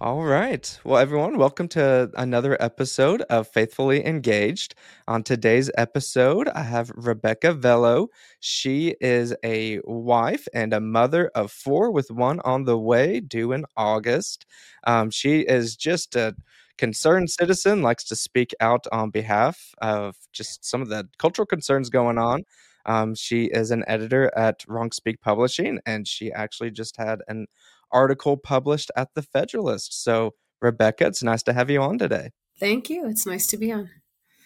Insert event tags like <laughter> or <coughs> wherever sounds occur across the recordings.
All right. Well, everyone, welcome to another episode of Faithfully Engaged. On today's episode, I have Rebecca Velo. She is a wife and a mother of four with one on the way due in August. Um, she is just a concerned citizen, likes to speak out on behalf of just some of the cultural concerns going on. Um, she is an editor at Wrong Speak Publishing, and she actually just had an article published at the Federalist. So, Rebecca, it's nice to have you on today. Thank you. It's nice to be on.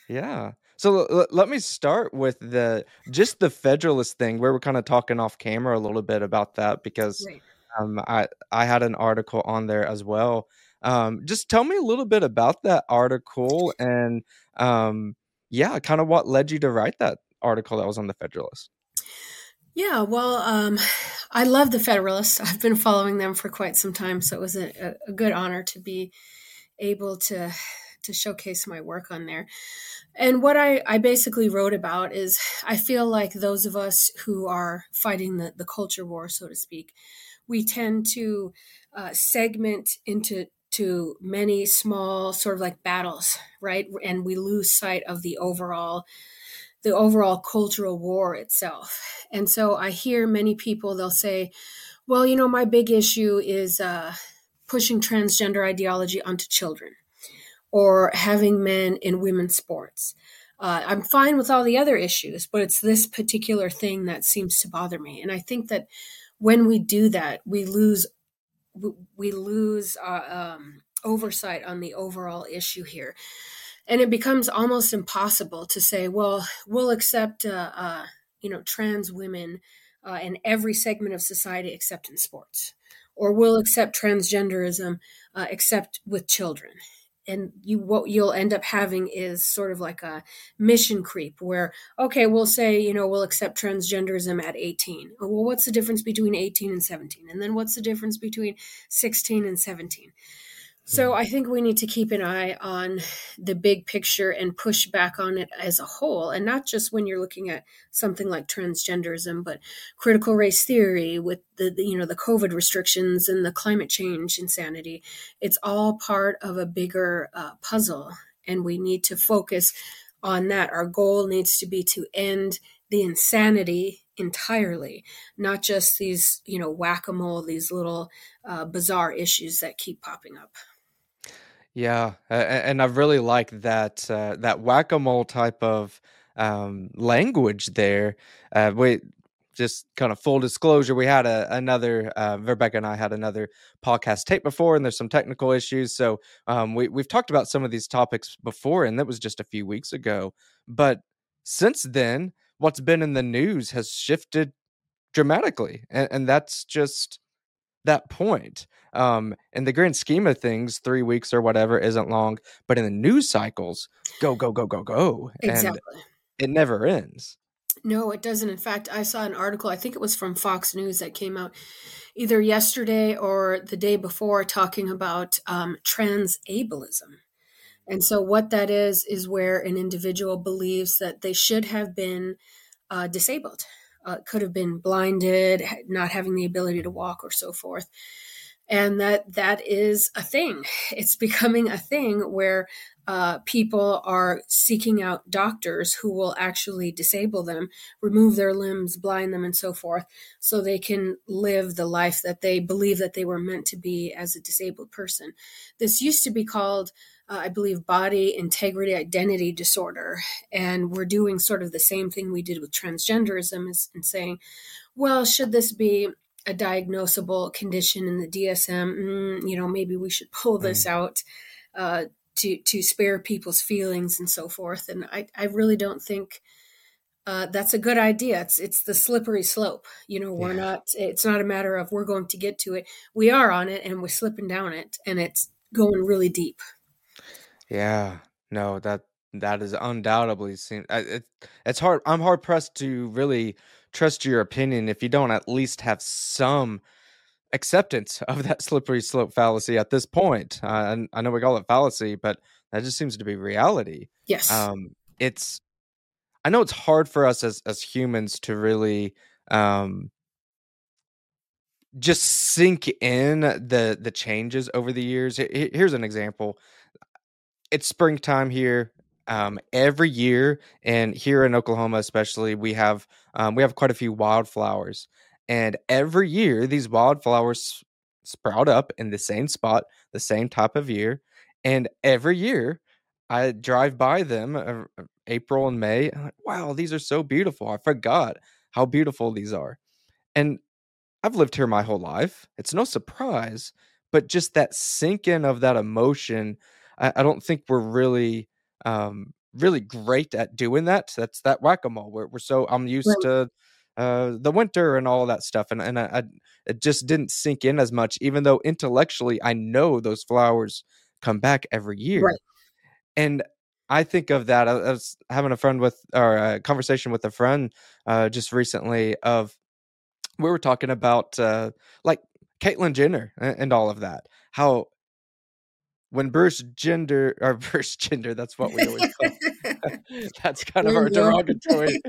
Yeah. So l- let me start with the just the Federalist thing. where we're kind of talking off camera a little bit about that because um, I I had an article on there as well. Um, just tell me a little bit about that article and um, yeah, kind of what led you to write that article that was on the Federalist. Yeah, well, um, I love the Federalists. I've been following them for quite some time, so it was a, a good honor to be able to to showcase my work on there. And what I, I basically wrote about is I feel like those of us who are fighting the, the culture war, so to speak, we tend to uh, segment into to many small sort of like battles, right? And we lose sight of the overall the overall cultural war itself. And so I hear many people, they'll say, well, you know, my big issue is uh, pushing transgender ideology onto children or having men in women's sports. Uh, I'm fine with all the other issues, but it's this particular thing that seems to bother me. And I think that when we do that, we lose we lose uh, um, oversight on the overall issue here and it becomes almost impossible to say, well, we'll accept, uh, uh, you know, trans women uh, in every segment of society except in sports, or we'll accept transgenderism uh, except with children. And you, what you'll end up having is sort of like a mission creep, where okay, we'll say, you know, we'll accept transgenderism at 18. well, what's the difference between 18 and 17? And then what's the difference between 16 and 17? So I think we need to keep an eye on the big picture and push back on it as a whole, and not just when you're looking at something like transgenderism, but critical race theory with the, the you know the COVID restrictions and the climate change insanity. It's all part of a bigger uh, puzzle, and we need to focus on that. Our goal needs to be to end the insanity entirely, not just these you know whack a mole, these little uh, bizarre issues that keep popping up. Yeah, and I really like that uh, that whack a mole type of um, language there. Uh, we just kind of full disclosure, we had a, another uh, and I had another podcast tape before, and there's some technical issues. So um, we we've talked about some of these topics before, and that was just a few weeks ago. But since then, what's been in the news has shifted dramatically, and, and that's just that point. Um, in the grand scheme of things, three weeks or whatever isn't long, but in the news cycles, go, go, go, go, go. Exactly. And it never ends. No, it doesn't. In fact, I saw an article, I think it was from Fox News that came out either yesterday or the day before talking about um, trans ableism. And so, what that is, is where an individual believes that they should have been uh, disabled uh, could have been blinded, not having the ability to walk, or so forth. And that that is a thing. <laughs> It's becoming a thing where uh, people are seeking out doctors who will actually disable them, remove their limbs, blind them, and so forth, so they can live the life that they believe that they were meant to be as a disabled person. This used to be called uh, I believe, body integrity identity disorder. And we're doing sort of the same thing we did with transgenderism is, and saying, well, should this be a diagnosable condition in the DSM? Mm, you know, maybe we should pull this out uh, to, to spare people's feelings and so forth. And I, I really don't think. Uh, that's a good idea. It's it's the slippery slope. You know, we're yeah. not. It's not a matter of we're going to get to it. We are on it, and we're slipping down it, and it's going really deep. Yeah, no, that that is undoubtedly seem. It, it's hard. I'm hard pressed to really trust your opinion if you don't at least have some acceptance of that slippery slope fallacy at this point. Uh, and I know we call it fallacy, but that just seems to be reality. Yes. Um, it's. I know it's hard for us as as humans to really um just sink in the the changes over the years. Here's an example. It's springtime here. Um, every year, and here in Oklahoma, especially, we have um, we have quite a few wildflowers, and every year these wildflowers sprout up in the same spot, the same type of year, and every year I drive by them, uh, uh April and May. Like, wow, these are so beautiful. I forgot how beautiful these are, and I've lived here my whole life. It's no surprise, but just that sink in of that emotion, I, I don't think we're really um really great at doing that. That's that whack a mole. We're, we're so I'm used right. to uh the winter and all that stuff, and and I, I it just didn't sink in as much, even though intellectually I know those flowers come back every year. Right. And I think of that. I, was having a friend with or a conversation with a friend uh, just recently of we were talking about uh, like Caitlyn Jenner and, and all of that. How when Bruce Gender or <laughs> Bruce Gender, that's what we always call. <laughs> that's kind of our <laughs> derogatory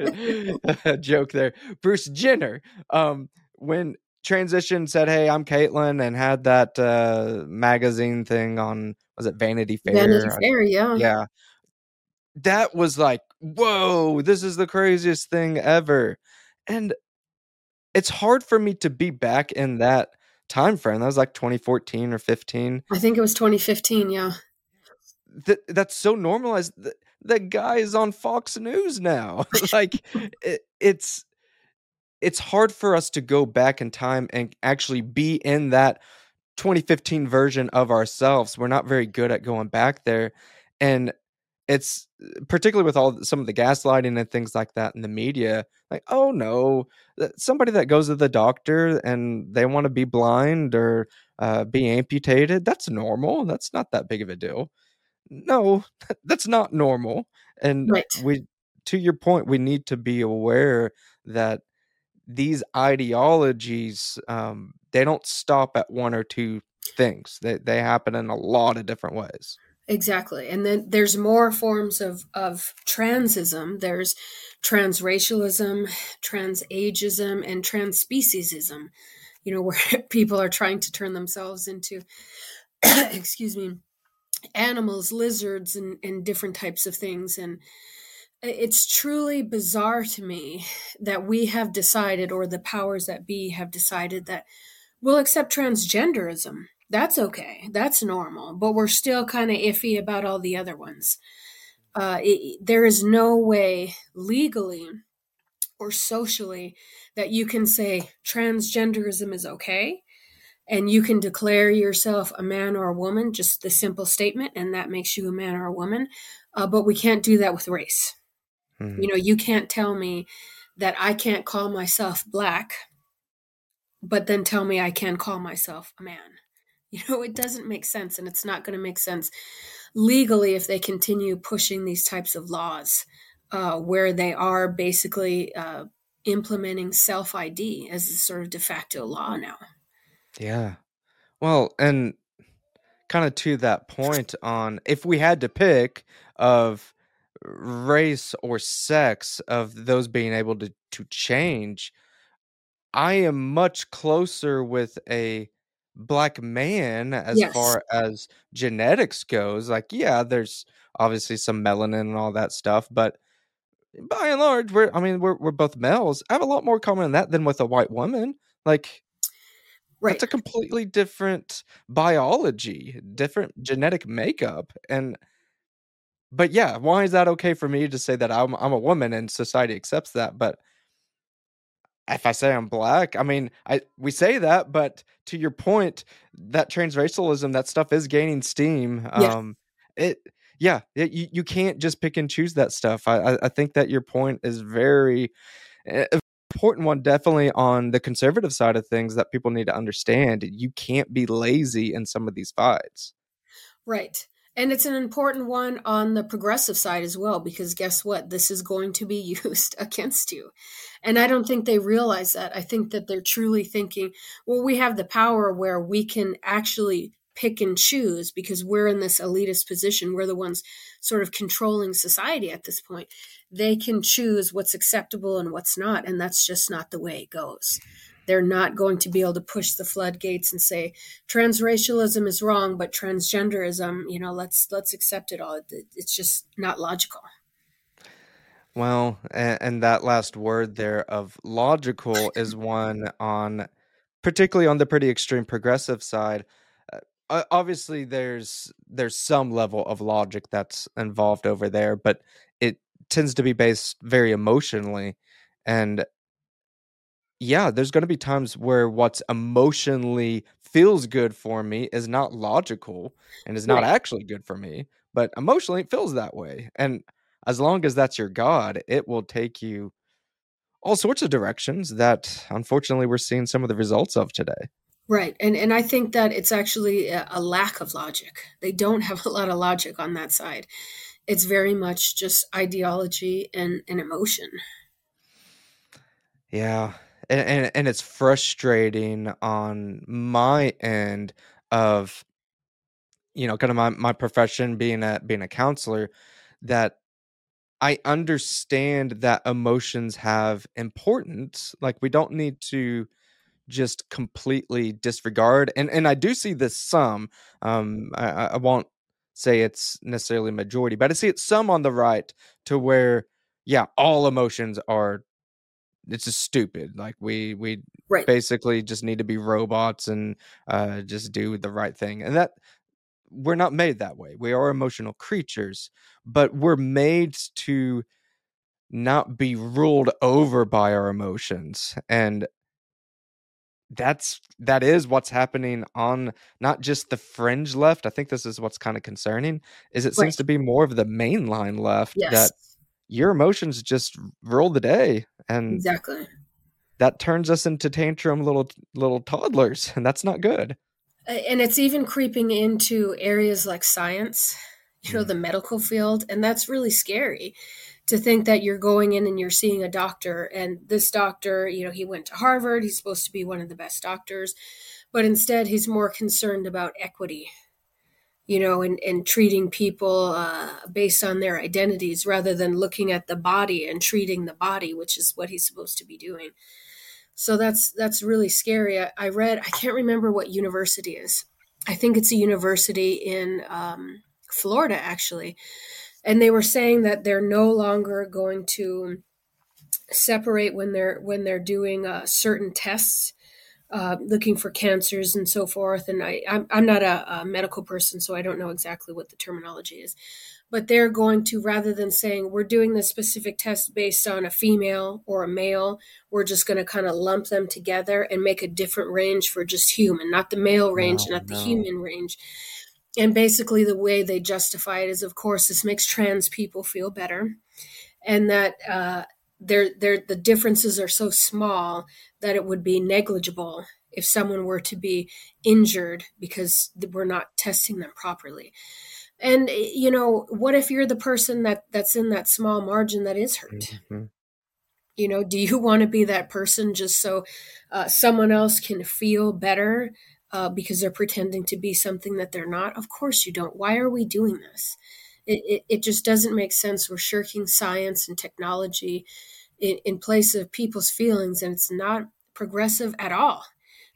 joke there. Bruce Jenner, um, when transition said, "Hey, I'm Caitlyn," and had that uh, magazine thing on was it Vanity Fair? Vanity Fair, yeah, yeah. That was like, whoa, this is the craziest thing ever, and it's hard for me to be back in that time frame. That was like 2014 or 15. I think it was 2015, yeah. That that's so normalized. That, the guy is on Fox News now. <laughs> like it, it's it's hard for us to go back in time and actually be in that 2015 version of ourselves. We're not very good at going back there. And it's particularly with all some of the gaslighting and things like that in the media like oh no somebody that goes to the doctor and they want to be blind or uh, be amputated that's normal that's not that big of a deal no <laughs> that's not normal and right. we to your point we need to be aware that these ideologies um, they don't stop at one or two things they, they happen in a lot of different ways Exactly. And then there's more forms of, of transism. There's transracialism, transageism, and transspeciesism, you know, <laughs> where people are trying to turn themselves into, <clears throat> excuse me, animals, lizards, and, and different types of things. And it's truly bizarre to me that we have decided, or the powers that be have decided, that we'll accept transgenderism that's okay. That's normal. But we're still kind of iffy about all the other ones. Uh, it, there is no way legally or socially that you can say transgenderism is okay and you can declare yourself a man or a woman, just the simple statement, and that makes you a man or a woman. Uh, but we can't do that with race. Hmm. You know, you can't tell me that I can't call myself black, but then tell me I can call myself a man. You know, it doesn't make sense, and it's not going to make sense legally if they continue pushing these types of laws uh, where they are basically uh, implementing self ID as a sort of de facto law now. Yeah. Well, and kind of to that point on if we had to pick of race or sex of those being able to to change, I am much closer with a black man as yes. far as genetics goes. Like, yeah, there's obviously some melanin and all that stuff, but by and large, we're I mean, we're we're both males. I have a lot more common in that than with a white woman. Like right. that's a completely different biology, different genetic makeup. And but yeah, why is that okay for me to say that I'm I'm a woman and society accepts that? But if I say I'm black, I mean, I we say that, but to your point, that transracialism, that stuff is gaining steam. Yeah. Um, it, yeah, it, you you can't just pick and choose that stuff. I I think that your point is very uh, important one, definitely on the conservative side of things that people need to understand. You can't be lazy in some of these fights. Right. And it's an important one on the progressive side as well, because guess what? This is going to be <laughs> used against you. And I don't think they realize that. I think that they're truly thinking, well, we have the power where we can actually pick and choose because we're in this elitist position. We're the ones sort of controlling society at this point. They can choose what's acceptable and what's not. And that's just not the way it goes. They're not going to be able to push the floodgates and say transracialism is wrong but transgenderism you know let's let's accept it all. It's just not logical. Well and, and that last word there of logical <coughs> is one on particularly on the pretty extreme progressive side. Uh, obviously there's there's some level of logic that's involved over there but it tends to be based very emotionally. And yeah, there's going to be times where what's emotionally feels good for me is not logical and is not right actually good for me, but emotionally it feels that way. And as long as that's your God, it will take you all sorts of directions that unfortunately we're seeing some of the results of today. right and and i think that it's actually a, lack of logic they don't have a lot of logic on that side it's very much just ideology and, and emotion Yeah. And, and and it's frustrating on my end of you know kind of my, my profession being a being a counselor that I understand that emotions have importance. Like we don't need to just completely disregard. And and I do see this some. Um, I, I won't say it's necessarily majority, but I see it some on the right to where yeah, all emotions are it's just stupid. Like we we right basically just need to be robots and uh just do the right thing. And that we're not made that way. We are emotional creatures, but we're made to not be ruled over by our emotions. And that's that is what's happening on not just the fringe left. I think this is what's kind of concerning is it seems to be more of the mainline left yes that your emotions just rule the day and exactly that turns us into tantrum little little toddlers and that's not good. And it's even creeping into areas like science you know Mm. the medical field and that's really scary to think that you're going in and you're seeing a doctor and this doctor you know he went to harvard he's supposed to be one of the best doctors but instead he's more concerned about equity you know and, and treating people uh, based on their identities rather than looking at the body and treating the body which is what he's supposed to be doing. So that's that's really scary. I, I read i can't remember what university is. I think it's a university in um, florida actually. And they were saying that they're no longer going to separate when they're when they're doing uh, certain tests uh, looking for cancers and so forth. And I, I'm, I'm not a, a medical person so i don't know exactly what the terminology is. But they're going to rather than saying we're doing this specific test based on a female or a male we're just going to kind of lump them together and make a different range for just human not the male range Oh not the human range. And basically the way they justify it is of course this makes trans people feel better. And that uh, they're, they're, the differences are so small that it would be negligible if someone were to be injured because we're not testing them properly. And eh, you know what if you're the person that that's in that small margin that is hurt? Mhm. you know do you <laughs> want to be that person just so uh, someone else can feel better uh, because they're pretending to be something that they're not? Of course you don't. Why are we doing this it, it, it just doesn't make sense. We're shirking science and technology in, in place of people's feelings and it's not progressive at all.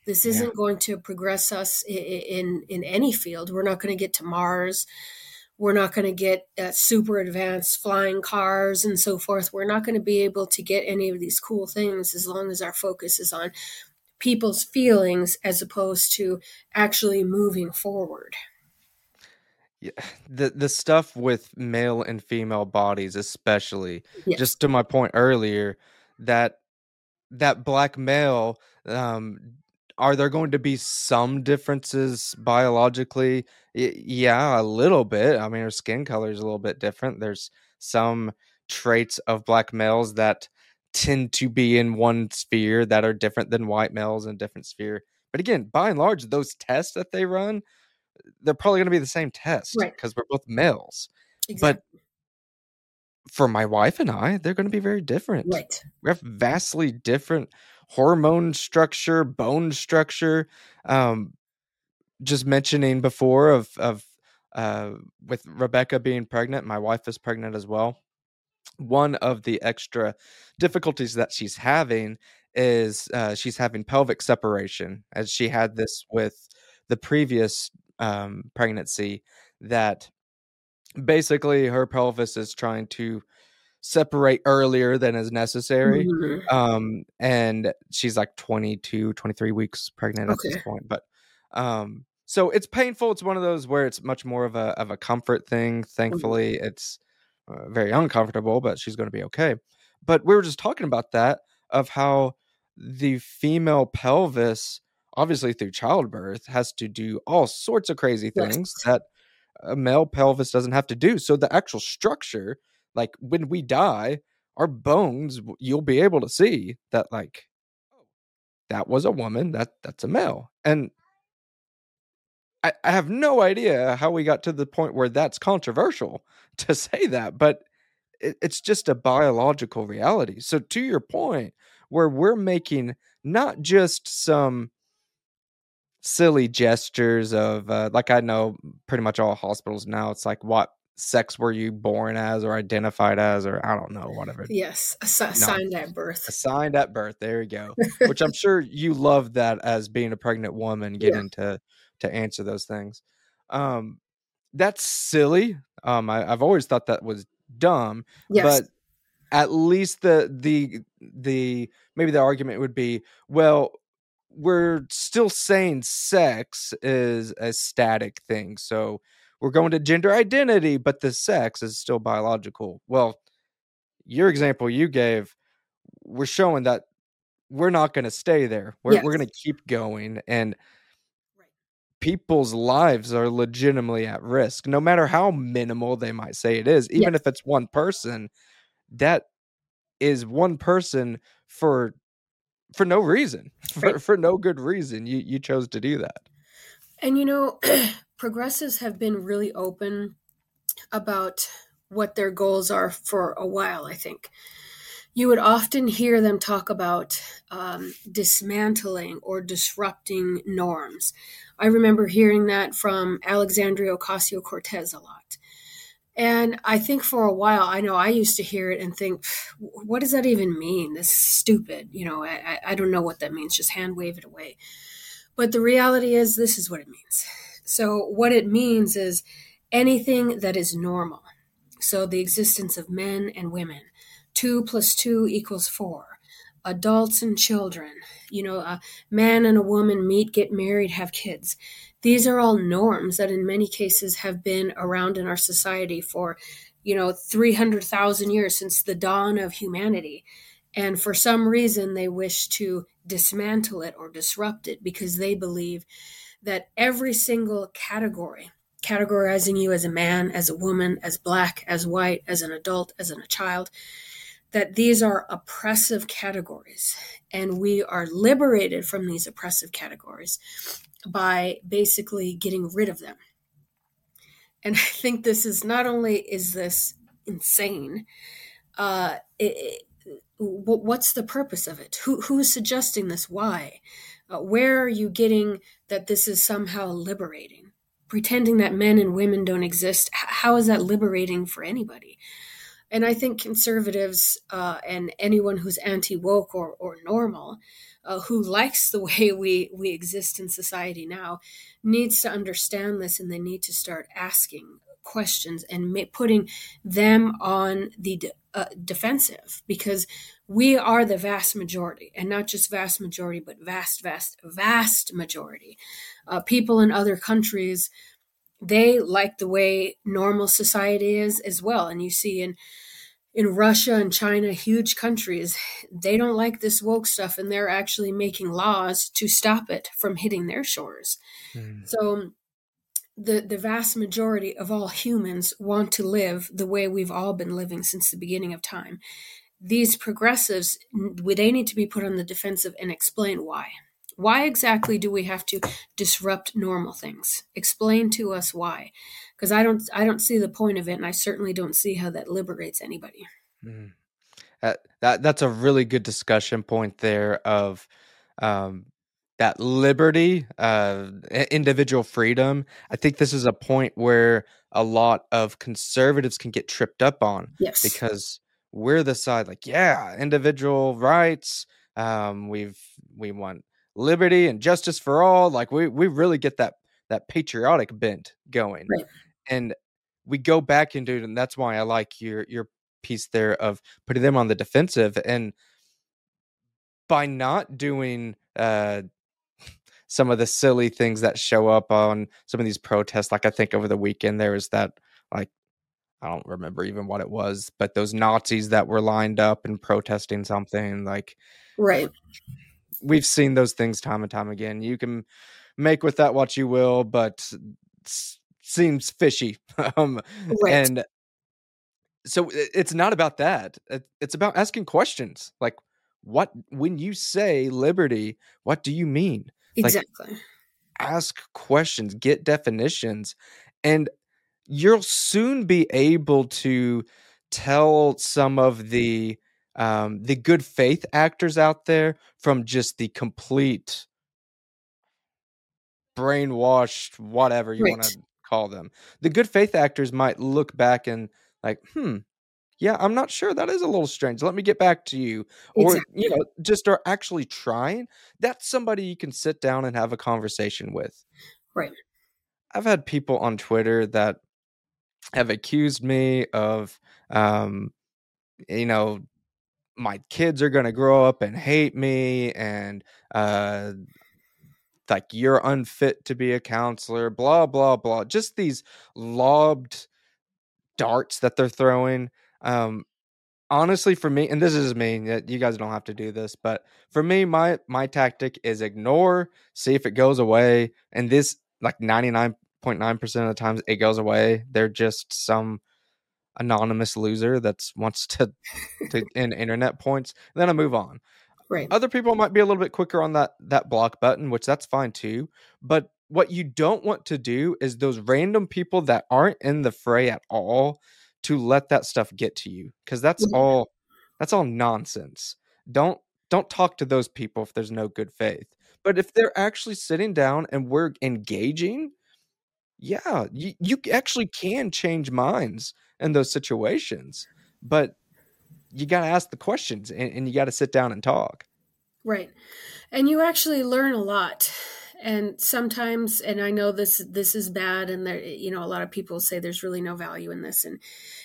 This isn't going to progress us in in, in any field. We're not going to get to mars. We're not going to get uh, super advanced flying cars and so forth. We're not going to be able to get any of these cool things as long as our focus is on people's feelings as opposed to actually moving forward. Yeah, <sighs> the the stuff with male and female bodies especially Yes. just to my point earlier that that black male um are there going to be some differences biologically Y- yeah a little bit i mean her skin color is a little bit different there's some traits of black males that tend to be in one sphere that are different than white males in a different sphere but again by and large those tests that they run they're probably going to be the same test Right. because we're both males but for my wife and i they're going to be very different Right. we have vastly different hormone structure, bone structure. Um, just mentioning before of of uh, with Rebecca being pregnant, my wife is pregnant as well. One of the extra difficulties that she's having is uh, she's having pelvic separation, as she had this with the previous um, pregnancy. That basically her pelvis is trying to separate earlier than is necessary. Mhm. Um, and she's like 22, 23 weeks pregnant at this point. But um, so it's painful. It's one of those where it's much more of a of a comfort thing. Thankfully, it's uh, very uncomfortable, but she's going to be okay. But we were just talking about that of how the female pelvis, obviously through childbirth, has to do all sorts of crazy Yes. things that a male pelvis doesn't have to do. So the actual structure, like when we die, our bones, you'll be able to see that like "Oh, that was a woman, that that's a male. And I, I have no idea how we got to the point where that's controversial <laughs> to say that, but it, it's just a biological reality. So to your point, where we're making not just some silly gestures of uh, like I know pretty much all hospitals now it's like what sex were you born as or identified as or I don't know whatever Yes. Assi- Assigned at birth. assigned at birth there you go which I'm <laughs> sure you love that as being a pregnant woman Yeah. getting to to answer those things um that's silly um I, I've always thought that was dumb Yes. but at least the the the maybe the argument would be well we're still saying sex is a static thing so we're going to gender identity but the sex is still biological well your example you gave we're showing that we're not going to stay there we're, we're going to keep going and Right. people's lives are legitimately at risk no matter how minimal they might say it is even Yes. if it's one person that is one person for for no reason for, for no good reason you you chose to do that And you know, <clears throat> progressives have been really open about what their goals are for a while, I think. You would often hear them talk about um, dismantling or disrupting norms. I remember hearing that from Alexandria Ocasio Cortez a lot. And I think for a while, I know I used to hear it and think, what does that even mean? This is stupid. You know, I, I- don't know what that means. Just hand wave it away. But the reality is, this is what it means. So, what it means is anything that is normal. So, the existence of men and women. Two plus two equals four. Adults and children. You know, a man and a woman meet, get married, have kids. These are all norms that, in many cases, have been around in our society for, you know, 300,000 years since the dawn of humanity. And for some reason, they wish to dismantle it or disrupt it because they believe that every single category, categorizing you as a man, as a woman, as black, as white, as an adult, as a child, that these are oppressive categories. And we are liberated from these oppressive categories by basically getting rid of them. And <laughs> I think this is not only is this insane, uh, it, it, what's the purpose of it? Who who is suggesting this? Why? Uh, where are you getting that this is somehow liberating? Pretending that men and women don't exist, how is that liberating for anybody? And I think conservatives uh, and anyone who's anti woke or, or normal, uh, who likes the <laughs> way we, we exist in society now, needs to understand this and they need to start asking questions and ma- putting them on the de- uh, defensive because we are the vast majority and not just vast majority but vast vast vast majority. Uh, people in other countries they like the way normal society is as well. And you see in in Russia and China, huge countries, they don't like this woke stuff and they're actually making laws to stop it from hitting their shores. Hmm. So the the vast majority of all humans want to live the way we've all been living since the beginning of time. These progressives, they need to be put on the defensive and explain why. Why exactly do we have to disrupt normal things? Explain to us why, because I don't I don't see the point of it, and I certainly don't see how that liberates anybody. Mm. That, that that's a really good discussion point there of um, that liberty, uh, individual freedom. I think this is a point where a lot of conservatives can get tripped up on Yes. because we're the side like, yeah, individual rights. Um, we've we want liberty and justice for all. Like we we really get that that patriotic bent going, Right. And we go back into it, and that's why I like your your piece there of putting them on the defensive and by not doing uh <laughs> some of the silly things that show up on some of these protests like i think over the weekend there was that like i don't remember even what it was but those nazis that were lined up and protesting something like Right. we've seen those things time and time again you can make with that what you will but seems fishy <laughs> um Right. and so it's not about that it's about asking questions like what when you say liberty what do you mean like Exactly. ask questions get definitions and you'll soon be able to tell some of the um the good faith actors out there from just the complete brainwashed whatever you want to call them. The good faith actors might look back and like hmm yeah i'm not sure. That is a little strange. Let me get back to you. Or you know just are actually trying that's somebody you can sit down and have a conversation with. Right. i've had people on twitter that have accused me of um you know my kids are going to grow up and hate me and uh like you're unfit to be a counselor blah blah blah just these lobbed darts that they're throwing um honestly for me and this is me you guys don't have to do this but for me my my tactic is ignore see if it goes away and this like 99.9% of the times it goes away they're just some anonymous loser that's wants to to <laughs> in internet points then i move on Right. other people might be a little bit quicker on that that block button which that's fine too but what you don't want to do is those random people that aren't in the fray at all to let that stuff get to you because that's Right. all that's all nonsense don't don't talk to those people if there's no good faith but if they're actually sitting down and we're engaging yeah you, you actually can change minds in those situations but you got to ask the questions and, and you got to sit down and talk Right. And you actually learn a lot. And sometimes, and I know this this is bad, and there, you know, a lot of people say there's really no value in this, and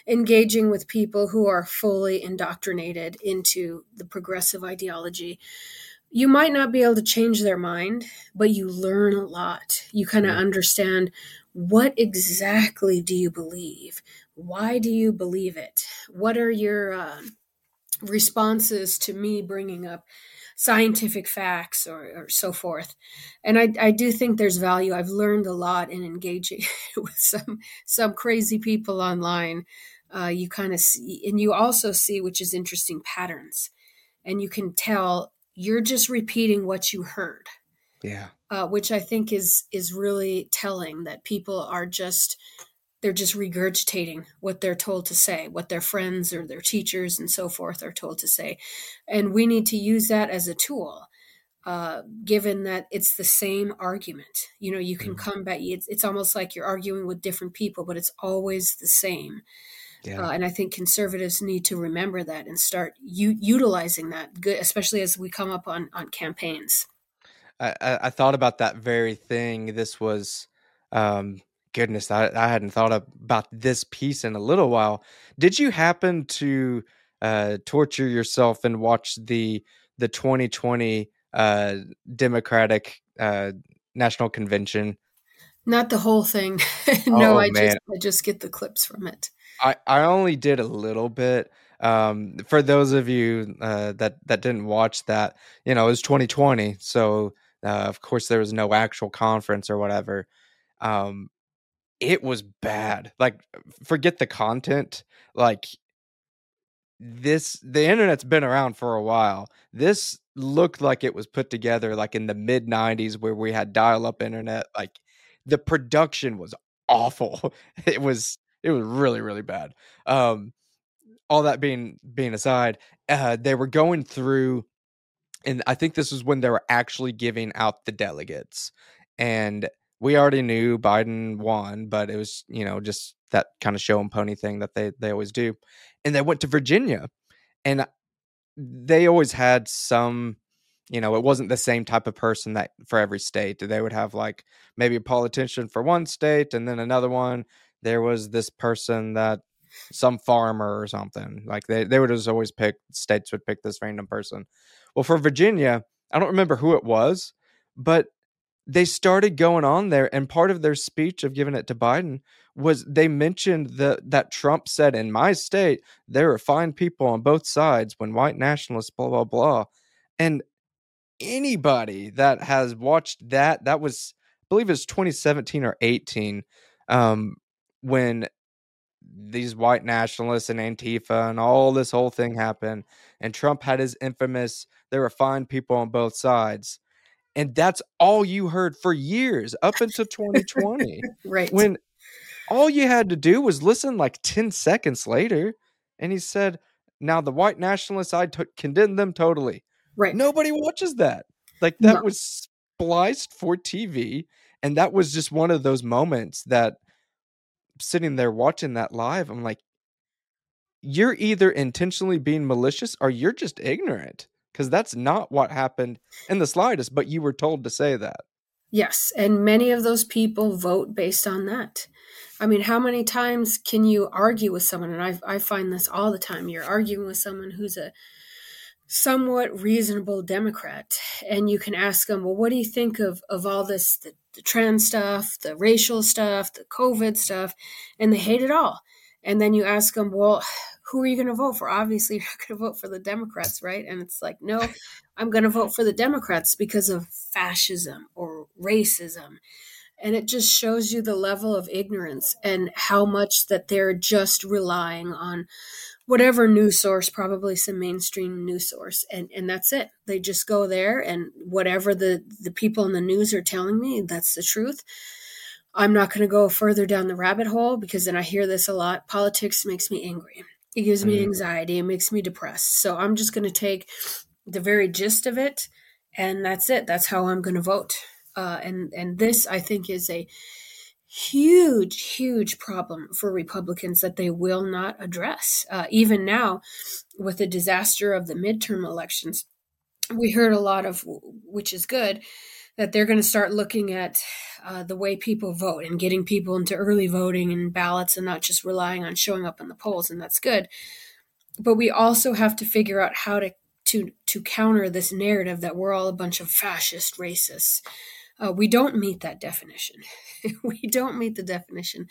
engaging with people who are fully indoctrinated into the progressive ideology. You might not be able to change their mind, but you learn a lot. You kind of understand what exactly do you believe? Why do you believe it? What are your uh, responses to me bringing up scientific facts or, or so forth. And I, I do think there's value. I've learned a lot in engaging <laughs> with some some crazy people online. Uh, you kind of see, and you also see, which is interesting, patterns, and you can tell you're just repeating what you heard, yeah uh, which I think is is really telling that people are just they're just regurgitating what they're told to say, what their friends or their teachers and so forth are told to say. And we need to use that as a tool, uh, given that it's the same argument. You know, you can Mhm. come back, it's, it's almost like you're arguing with different people, but it's always the same. yeah Uh, and I think conservatives need to remember that and start u- utilizing that, good, especially as we come up on, on campaigns. I, I I thought about that very thing. This was, um, goodness, I, I hadn't thought about this piece in a little while. Did you happen to uh, torture yourself and watch the the 2020 uh, Democratic uh, National Convention? Not the whole thing. <laughs> no, Oh I man, just I just get the clips from it. I, I only did a little bit. Um, for those of you uh, that that didn't watch that, you know, it was 2020, so uh, of course there was no actual conference or whatever. Um, it was bad. Like, forget the content. Like this, the internet's been around for a while. This looked like it was put together like in the mid 90s where we had dial-up internet. Like the production was awful. <laughs> It was it was really really bad. Um, all that being being aside, uh, they were going through, and I think this was when they were actually giving out the delegates, and we already knew Biden won, but it was you know just that kind of show and pony thing that they they always do, and they went to Virginia, and they always had some you know, it wasn't the same type of person that for every state. They would have like maybe a politician for one state and then another one. There was this person that some farmer or something. Like they, they would just always pick states would pick this random person. Well, for Virginia, I don't remember who it was, but they started going on there and part of their speech of giving it to Biden was they mentioned the that Trump said in my state there are fine people on both sides when white nationalists blah blah blah. And anybody that has watched that that was I believe it was 2017 or 18 um when these white nationalists and Antifa and all this whole thing happened and Trump had his infamous there are fine people on both sides and that's all you heard for years up until 2020 <laughs> right. when all you had to do was listen like 10 seconds later and he said now the white nationalists i t- condemn them totally. Right. Nobody watches that. Like that No. was spliced for tv and that was just one of those moments that sitting there watching that live i'm like you're either intentionally being malicious or you're just ignorant because that's not what happened in the slightest but you were told to say that Yes, and many of those people vote based on that. I mean, how many times can you argue with someone? And I, I find this all the time. You're arguing with someone who's a somewhat reasonable Democrat, and you can ask them, "Well, what do you think of of all this, the, the trans stuff, the racial stuff, the COVID stuff?" And they hate it all. And then you ask them, "Well, who are you going to vote for?" Obviously, <laughs> you're not going to vote for the Democrats, right? And it's like, no, I'm going to vote for the Democrats because of fascism or racism. And it just shows you the level of ignorance and how much that they're just relying on whatever news source, probably some mainstream news source, and and that's it. They just go there, and whatever the the people in the news are telling me, that's the truth. I'm not going to go further down the rabbit hole because then I hear this a lot. Politics makes me angry. It gives me anxiety. It makes me depressed. So I'm just going to take the very gist of it, and that's it. That's how I'm going to vote. Uh, and and this I think is a huge, huge problem for Republicans that they will not address. Uh, even now, with the disaster of the midterm elections, we heard a lot of, which is good, that they're going to start looking at uh, the way people vote and getting people into early voting and ballots and not just relying on showing up in the polls, and that's good. But we also have to figure out how to to to counter this narrative that we're all a bunch of fascist racists. Uh, we don't meet that definition. <laughs> we don't meet the definition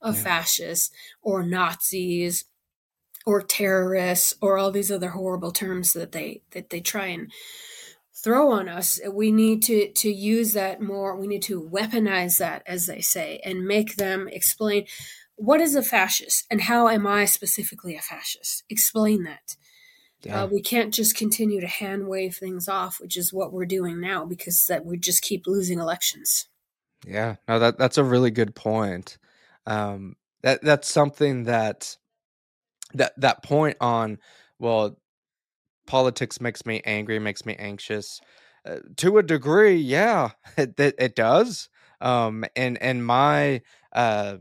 of Yeah. fascists or Nazis or terrorists or all these other horrible terms that they that they try and throw on us. We need to to use that more. We need to weaponize that, as they say, and make them explain what is a fascist and how am I specifically a fascist. Explain that. yeah Uh, we can't just continue to hand wave things off, which is what we're doing now, because that we just keep losing elections. Yeah, no, that that's a really good point. Um, that that's something that that that point on well, politics makes me angry, makes me anxious. Uh, to a degree, yeah, <laughs> it it, it does. Um, and and my uh,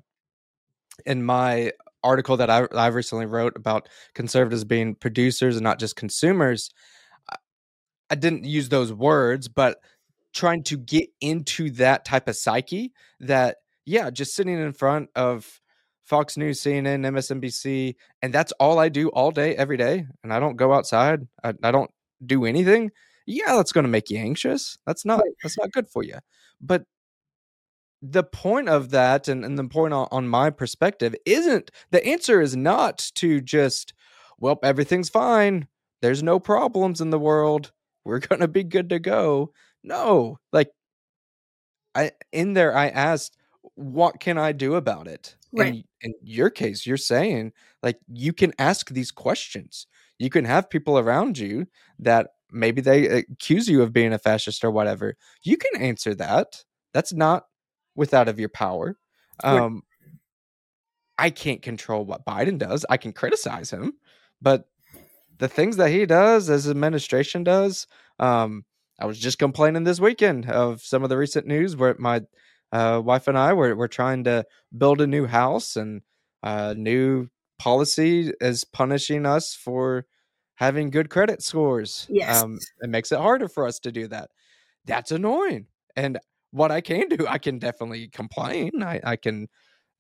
in my article that I I recently wrote about conservatives being producers and not just consumers, I, I didn't use those words, but trying to get into that type of psyche that yeah just sitting in front of fox news cnn msnbc and that's all i do all day every day and i don't go outside i, I don't do anything yeah that's going to make you anxious that's not that's not good for you. But the point of that and, and the point on, on my perspective isn't the answer is not to just well everything's fine there's no problems in the world we're <laughs> going to be good to go. No like i in there i asked what can i do about it Right. and in your case you're saying like you can ask these questions. You can have people around you that maybe they accuse you of being a fascist or whatever. You can answer that. That's not without of your power. Um i can't control what biden does. I can criticize him but the things that he does as administration does um i was just complaining this weekend of some of the recent news where my uh, wife and i were, were trying to build a new house and uh, new policy is punishing us for having good credit scores. Yes. Um, it makes it harder for us to do that. That's annoying. And what I can do, I can definitely complain. I, I can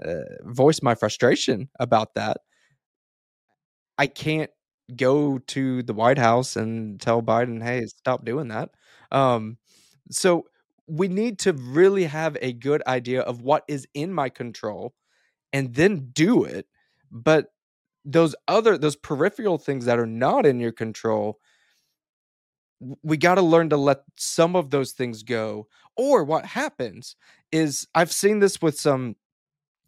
uh, voice my frustration about that. I can't go to the White House and tell Biden, "Hey, stop doing that." Um, so we need to really have a good idea of what is in my control and then do it. But those other those peripheral things that are not in your control, we got to learn to let some of those things go. Or what happens is I've seen this with some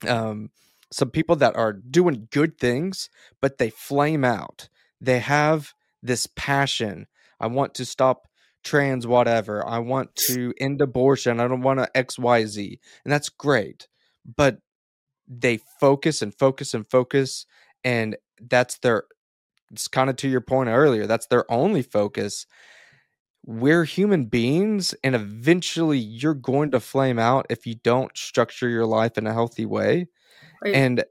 um some people that are doing good things, but they flame out. They have this passion. I want to stop trans whatever. I want to end abortion. I don't want to XYZ. And that's great. But they focus and focus and focus and that's their it's kind of to your point earlier. That's their only focus. We're human beings and eventually you're going to flame out if you don't structure your life in a healthy way. Right. And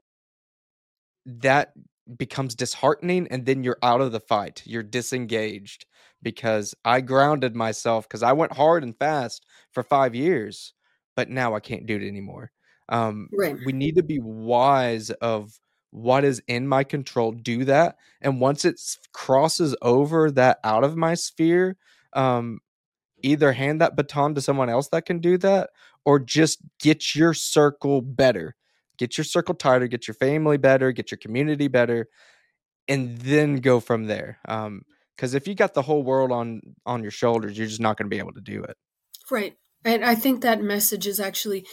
that becomes disheartening and then you're out of the fight. You're disengaged because I grounded myself because I went hard and fast for five years, but now I can't do it anymore. Um, Right. we need to be wise of what is in my control, do that. And once it crosses over that out of my sphere, um, either hand that baton to someone else that can do that or just get your circle better. Get your circle tighter, get your family better, get your community better, and then go from there. Um, because if you got the whole world on on your shoulders, you're just not going to be able to do it. Right. And I think that message is actually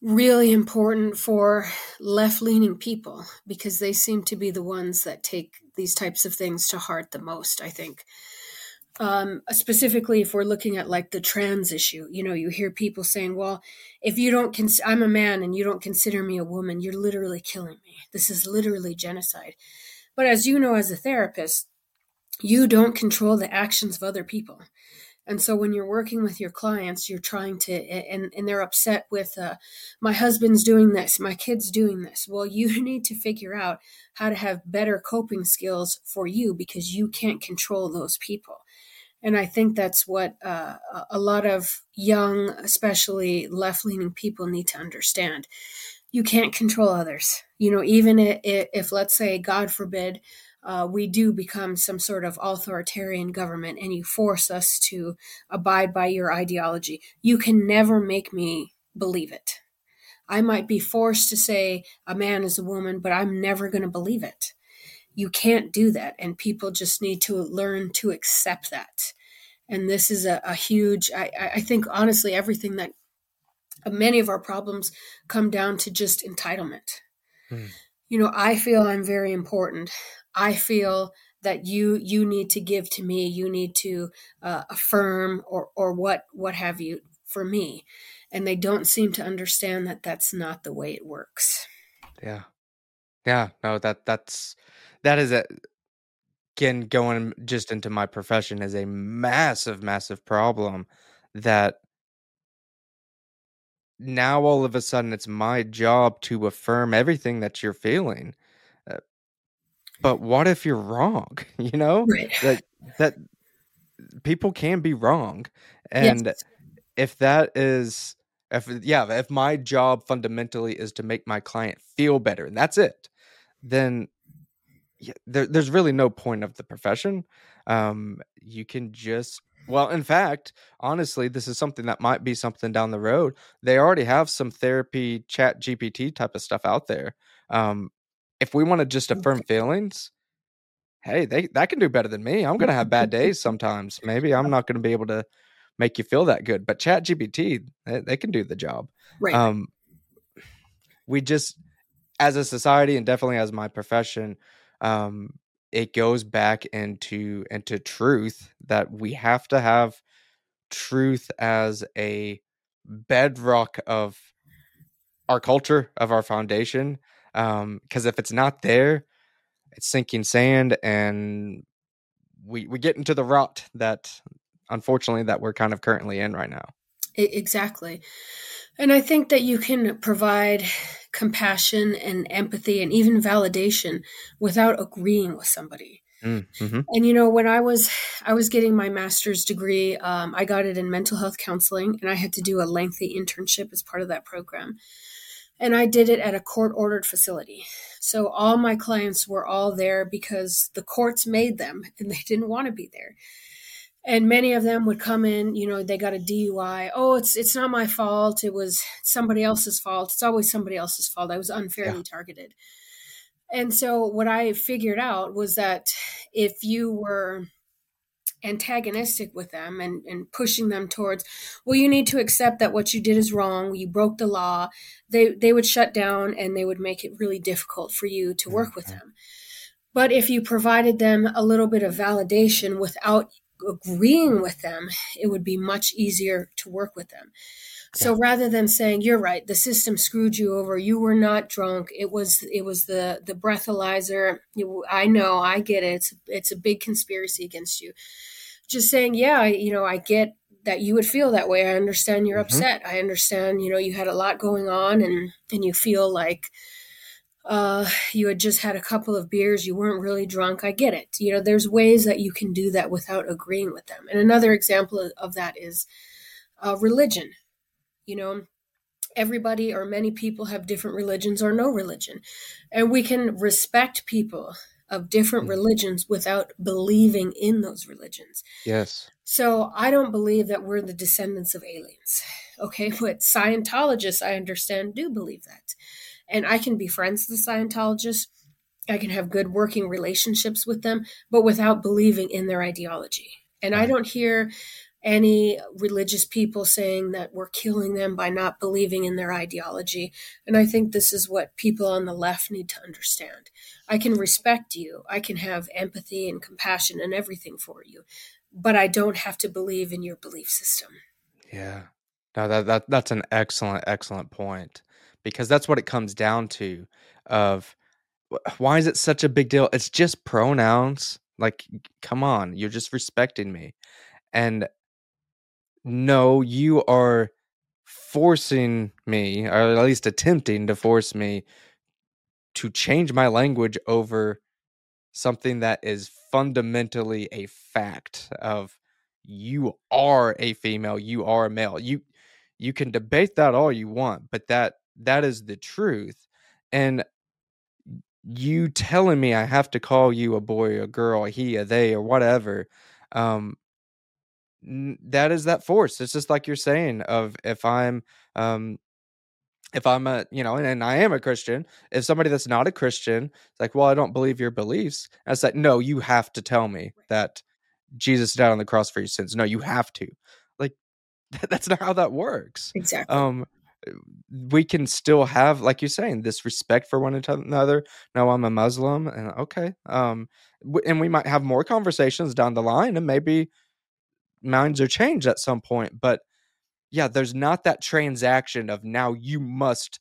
really important for left leaning people because they seem to be the ones that take these types of things to heart the most, I think. Um, specifically, if we're looking at like the trans issue, you know, you hear people saying, well, if you don't, cons- I'm a man and you don't consider me a woman, you're literally killing me. This is literally genocide. But as you know, as a therapist, you don't control the actions of other people. And so when you're working with your clients, you're trying to, and, and they're upset with, uh, my husband's doing this, my kid's doing this. Well, <laughs> you need to figure out how to have better coping skills for you because you can't control those people. And I think that's what uh, a lot of young, especially left leaning people need to understand. You can't control others. You know, even if, if let's say, God forbid, uh, we do become some sort of authoritarian government and you force us to abide by your ideology, you can never make me believe it. I might be forced to say a man is a woman, but I'm never going to believe it. You can't do that. And people just need to learn to accept that. And this is a, a huge, I, I think, honestly, everything that many of our problems come down to just entitlement. Hmm. You know, I feel I'm very important. I feel that you you need to give to me you need to uh, affirm or or what what have you for me and they don't seem to understand that that's not the way it works Yeah. Yeah. No, that that's that is a again going just into my profession is a massive, massive problem that now all of a sudden it's my job to affirm everything that you're feeling. Uh, but what if you're wrong? <laughs> You know right that that people can be wrong, yes and if that is if yeah if my job fundamentally is to make my client feel better and that's it then yeah, there, there's really no point of the profession um you can just well in fact honestly this is something that might be something down the road. They already have some therapy chat gpt type of stuff out there. Um if we want to just affirm feelings hey they that can do better than me. I'm gonna have bad days sometimes. Maybe i'm not gonna be able to make you feel that good but chat gpt they, they can do the job. Right. Um we just as a society and definitely as my profession um it goes back into into truth that we have to have truth as a bedrock of our culture of our foundation um because if it's not there it's sinking sand and we we get into the rut that unfortunately that we're kind of currently in right now. Exactly and i think that you can provide compassion and empathy and even validation without agreeing with somebody Mm-hmm. And you know, when I was I was getting my master's degree, um, I got it in mental health counseling, and I had to do a lengthy internship as part of that program. And I did it at a court ordered facility. So all my clients were all there because the courts made them, and they didn't want to be there. And many of them would come in, you know, they got a DUI. Oh, it's it's not my fault. It was somebody else's fault. It's always somebody else's fault. I was unfairly yeah. targeted and so what I figured out was that if you were antagonistic with them and, and pushing them towards, well, you need to accept that what you did is wrong, you broke the law, they, they would shut down and they would make it really difficult for you to work with mm-hmm. them. But if you provided them a little bit of validation without agreeing with them, it would be much easier to work with them. So rather than saying you're right, the system screwed you over, you were not drunk. It was it was the the breathalyzer. You, I know, I get it. It's it's a big conspiracy against you. Just saying, yeah, I, you know, I get that you would feel that way. I understand you're mm-hmm. upset. I understand, you know, you had a lot going on and and you feel like uh, you had just had a couple of beers, you weren't really drunk. I get it. You know, there's ways that you can do that without agreeing with them. And another example of that is uh, religion. You know, everybody or many people have different religions or no religion. And we can respect people of different mm. religions without believing in those religions. Yes. So I don't believe that we're the descendants of aliens. Okay, <laughs> but Scientologists, I understand, do believe that. And I can be friends with Scientologists. I can have good working relationships with them, but without believing in their ideology. And. I don't hear any religious people saying that we're killing them by not believing in their ideology. And I think this is what people on the left need to understand. I can respect you, I can have empathy and compassion and everything for you, but I don't have to believe in your belief system. Yeah. No, that, that that's an excellent, excellent point. Because that's what it comes down to of why is it such a big deal? It's just pronouns. Like, come on, you're just respecting me. And no, you are forcing me, or at least attempting to force me to change my language over something that is fundamentally a fact of you are a female, you are a male. You you can debate that all you want, but that that is the truth. And you telling me I have to call you a boy, a girl, a he, a they, or whatever, um, that is that force. It's just like you're saying of if I'm um if I'm a you know and, and I am a Christian, if somebody that's not a Christian, it's like, well, I don't believe your beliefs. And it's like, no, you have to tell me that Jesus died on the cross for your sins. No, you have to. Like <laughs> that's not how that works. Exactly. Um we can still have like you're saying this respect for one another no i'm a muslim and okay um and we might have more conversations down the line and maybe minds are changed at some point. But yeah, there's not that transaction of now you must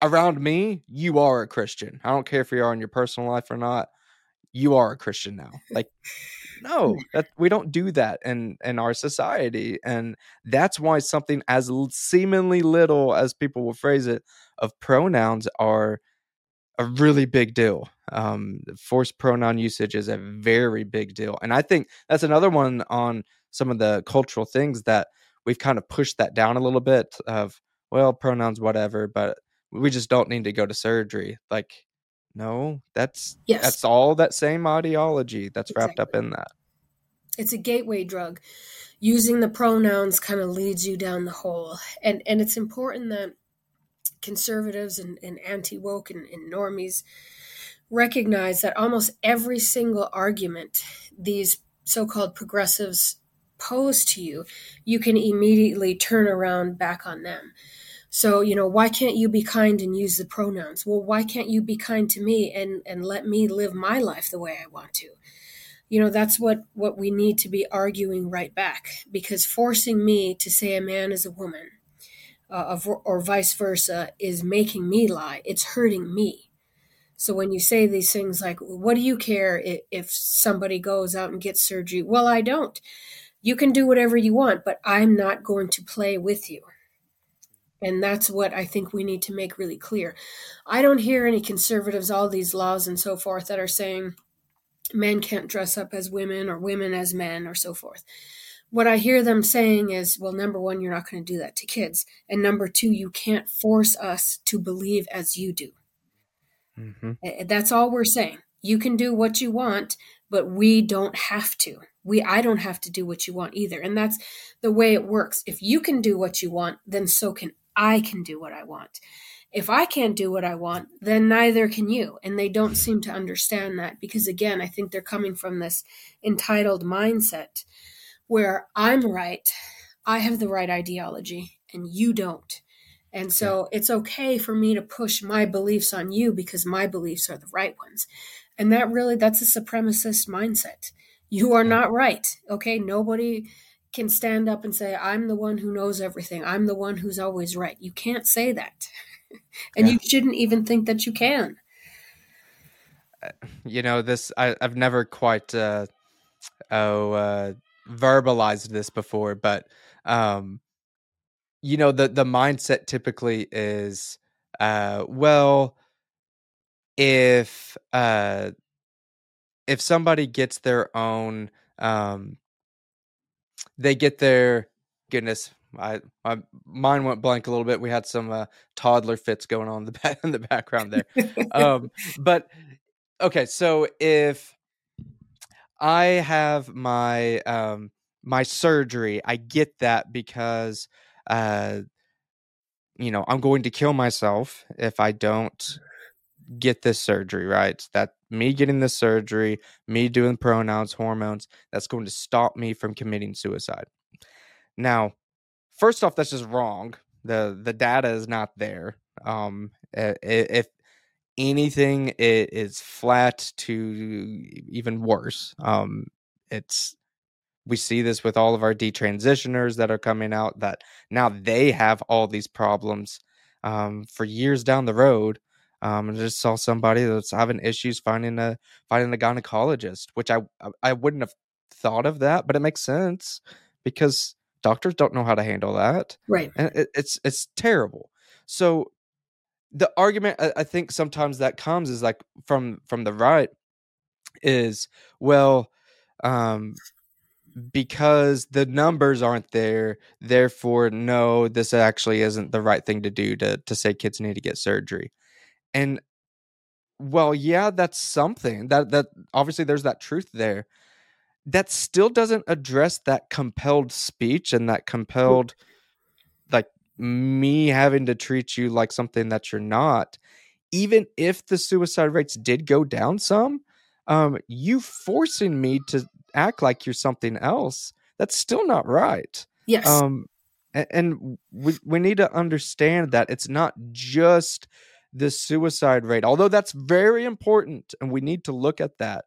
around me, you are a Christian. I don't care if you are in your personal life or not. You are a Christian now. Like, no, that we don't do that in in our society, and that's why something as seemingly little as people will phrase it of pronouns are a really big deal. Um, forced pronoun usage is a very big deal, and I think that's another one on some of the cultural things that we've kind of pushed that down a little bit. Of well, pronouns, whatever, but we just don't need to go to surgery. Like, no, that's yes. that's all that same ideology that's exactly. wrapped up in that. It's a gateway drug. Using the pronouns kind of leads you down the hole, and and it's important that conservatives and, and anti woke and, and normies recognize that almost every single argument these so called progressives pose to you, you can immediately turn around back on them. So, you know, why can't you be kind and use the pronouns? Well, why can't you be kind to me and, and let me live my life the way I want to? You know, that's what, what we need to be arguing right back because forcing me to say a man is a woman uh, or vice versa is making me lie. It's hurting me. So when you say these things like, what do you care if, if somebody goes out and gets surgery? Well, I don't. You can do whatever you want, but I'm not going to play with you. And that's what I think we need to make really clear. I don't hear any conservatives, all these laws and so forth, that are saying, men can't dress up as women or women as men or so forth what I hear them saying is, well, number one, you're not going to do that to kids. And number two, you can't force us to believe as you do. Mm-hmm. That's all we're saying. You can do what you want, but we don't have to. We I don't have to do what you want either. And that's the way it works. If you can do what you want, then so can I can do what I want. If I can't do what I want, then neither can you. And they don't seem to understand that because again, I think they're coming from this entitled mindset where I'm right, I have the right ideology, and you don't. And so it's okay for me to push my beliefs on you because my beliefs are the right ones. And that really, that's a supremacist mindset. You are not right. Okay. Nobody can stand up and say, I'm the one who knows everything. I'm the one who's always right. You can't say that. <laughs> and yeah. you shouldn't even think that you can. Uh, you know, this, I, have never quite, uh, oh, uh, verbalized this before, but um, you know the the mindset typically is uh, well, if uh, if somebody gets their own, um, they get their goodness. I my mind went blank a little bit. We had some uh, toddler fits going on in the <laughs> back, in the background there, um, but okay. So if I have my um my surgery. I get that because uh you know, I'm going to kill myself if I don't get this surgery, right? That me getting the surgery, me doing pronouns, hormones, that's going to stop me from committing suicide. Now, first off, that's just wrong. The the data is not there. Um if anything it is flat to even worse um it's we see this with all of our detransitioners that are coming out that now they have all these problems um, for years down the road um, I just saw somebody that's having issues finding a finding a gynecologist, which I I wouldn't have thought of that, but it makes sense because doctors don't know how to handle that, right? And it, it's it's terrible. So the argument I, I think sometimes that comes is like from from the right is well um because the numbers aren't there therefore no this actually isn't the right thing to do to to say kids need to get surgery and well yeah that's something that that obviously there's that truth there that still doesn't address that compelled speech and that compelled like me having to treat you like something that you're not even if the suicide rates did go down some um you forcing me to act like you're something else, that's still not right. Yes. Um, and, we we need to understand that it's not just the suicide rate, although that's very important, and we need to look at that.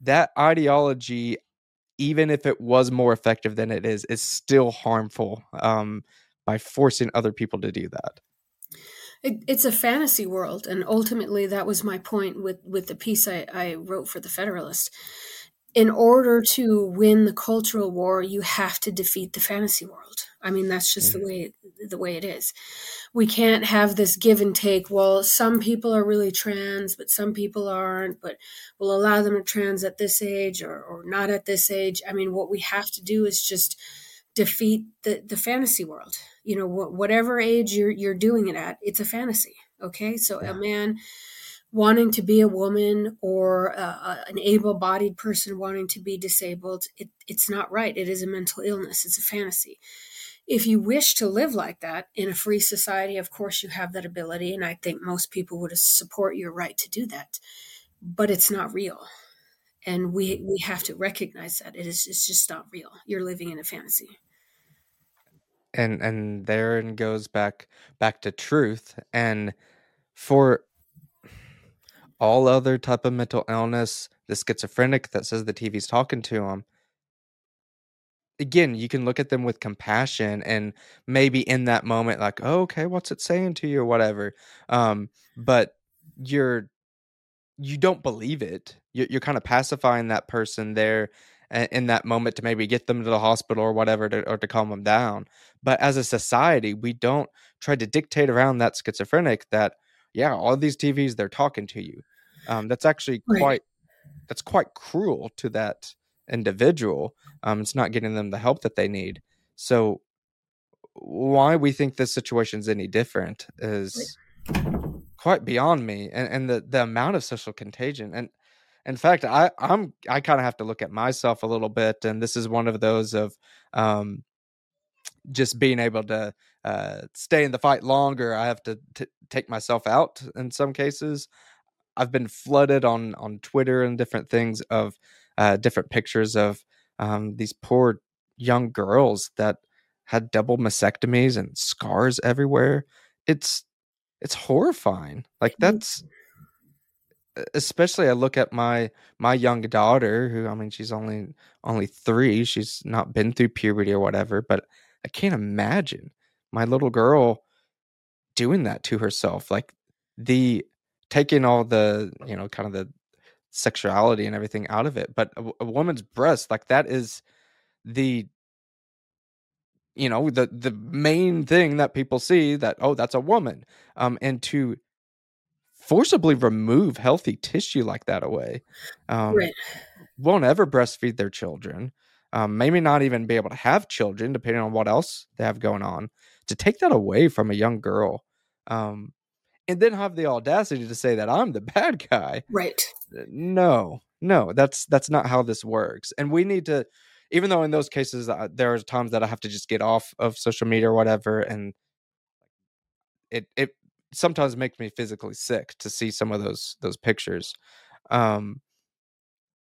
That ideology, even if it was more effective than it is, is still harmful um, by forcing other people to do that. It, it's a fantasy world, and ultimately, that was my point with with the piece I, I wrote for the Federalist in order to win the cultural war, you have to defeat the fantasy world. I mean, that's just the way the way it is. We can't have this give and take. Well, some people are really trans, but some people aren't. But we'll allow them to trans at this age or, or not at this age. I mean, what we have to do is just defeat the the fantasy world. You know, wh- whatever age you're you're doing it at, it's a fantasy. Okay, so yeah. a man wanting to be a woman or uh, an able-bodied person wanting to be disabled it, it's not right it is a mental illness it's a fantasy if you wish to live like that in a free society of course you have that ability and i think most people would support your right to do that but it's not real. And we we have to recognize that it is it's just not real. You're living in a fantasy. And and therein goes back back to truth. And for all other type of mental illness, the schizophrenic that says the TV's talking to them. Again, you can look at them with compassion and maybe in that moment, like, oh, okay, what's it saying to you or whatever. Um, but you're you don't believe it. You're, you're kind of pacifying that person there in that moment to maybe get them to the hospital or whatever to, or to calm them down. But as a society, we don't try to dictate around that schizophrenic that yeah, all these TVs they're talking to you. Um, that's actually right. quite that's quite cruel to that individual. Um, it's not getting them the help that they need. So why we think this situation is any different is quite beyond me and, and the, the amount of social contagion. And in fact, I, I'm I kind of have to look at myself a little bit. And this is one of those of um, just being able to uh, stay in the fight longer. I have to t- take myself out in some cases. I've been flooded on on Twitter and different things of uh, different pictures of um, these poor young girls that had double mastectomies and scars everywhere. It's it's horrifying. Like that's especially I look at my my young daughter who I mean she's only only 3, she's not been through puberty or whatever, but I can't imagine my little girl doing that to herself. Like the taking all the, you know, kind of the sexuality and everything out of it, but a, a woman's breast like that is the you know the the main thing that people see that oh that's a woman um and to forcibly remove healthy tissue like that away um Right. won't ever breastfeed their children um maybe not even be able to have children depending on what else they have going on to take that away from a young girl um and then have the audacity to say that I'm the <laughs> bad guy Right. No no that's that's not how this works and we need to even though in those cases uh, there are times that i have to just get off of social media or whatever and it it sometimes makes me physically sick to see some of those those pictures um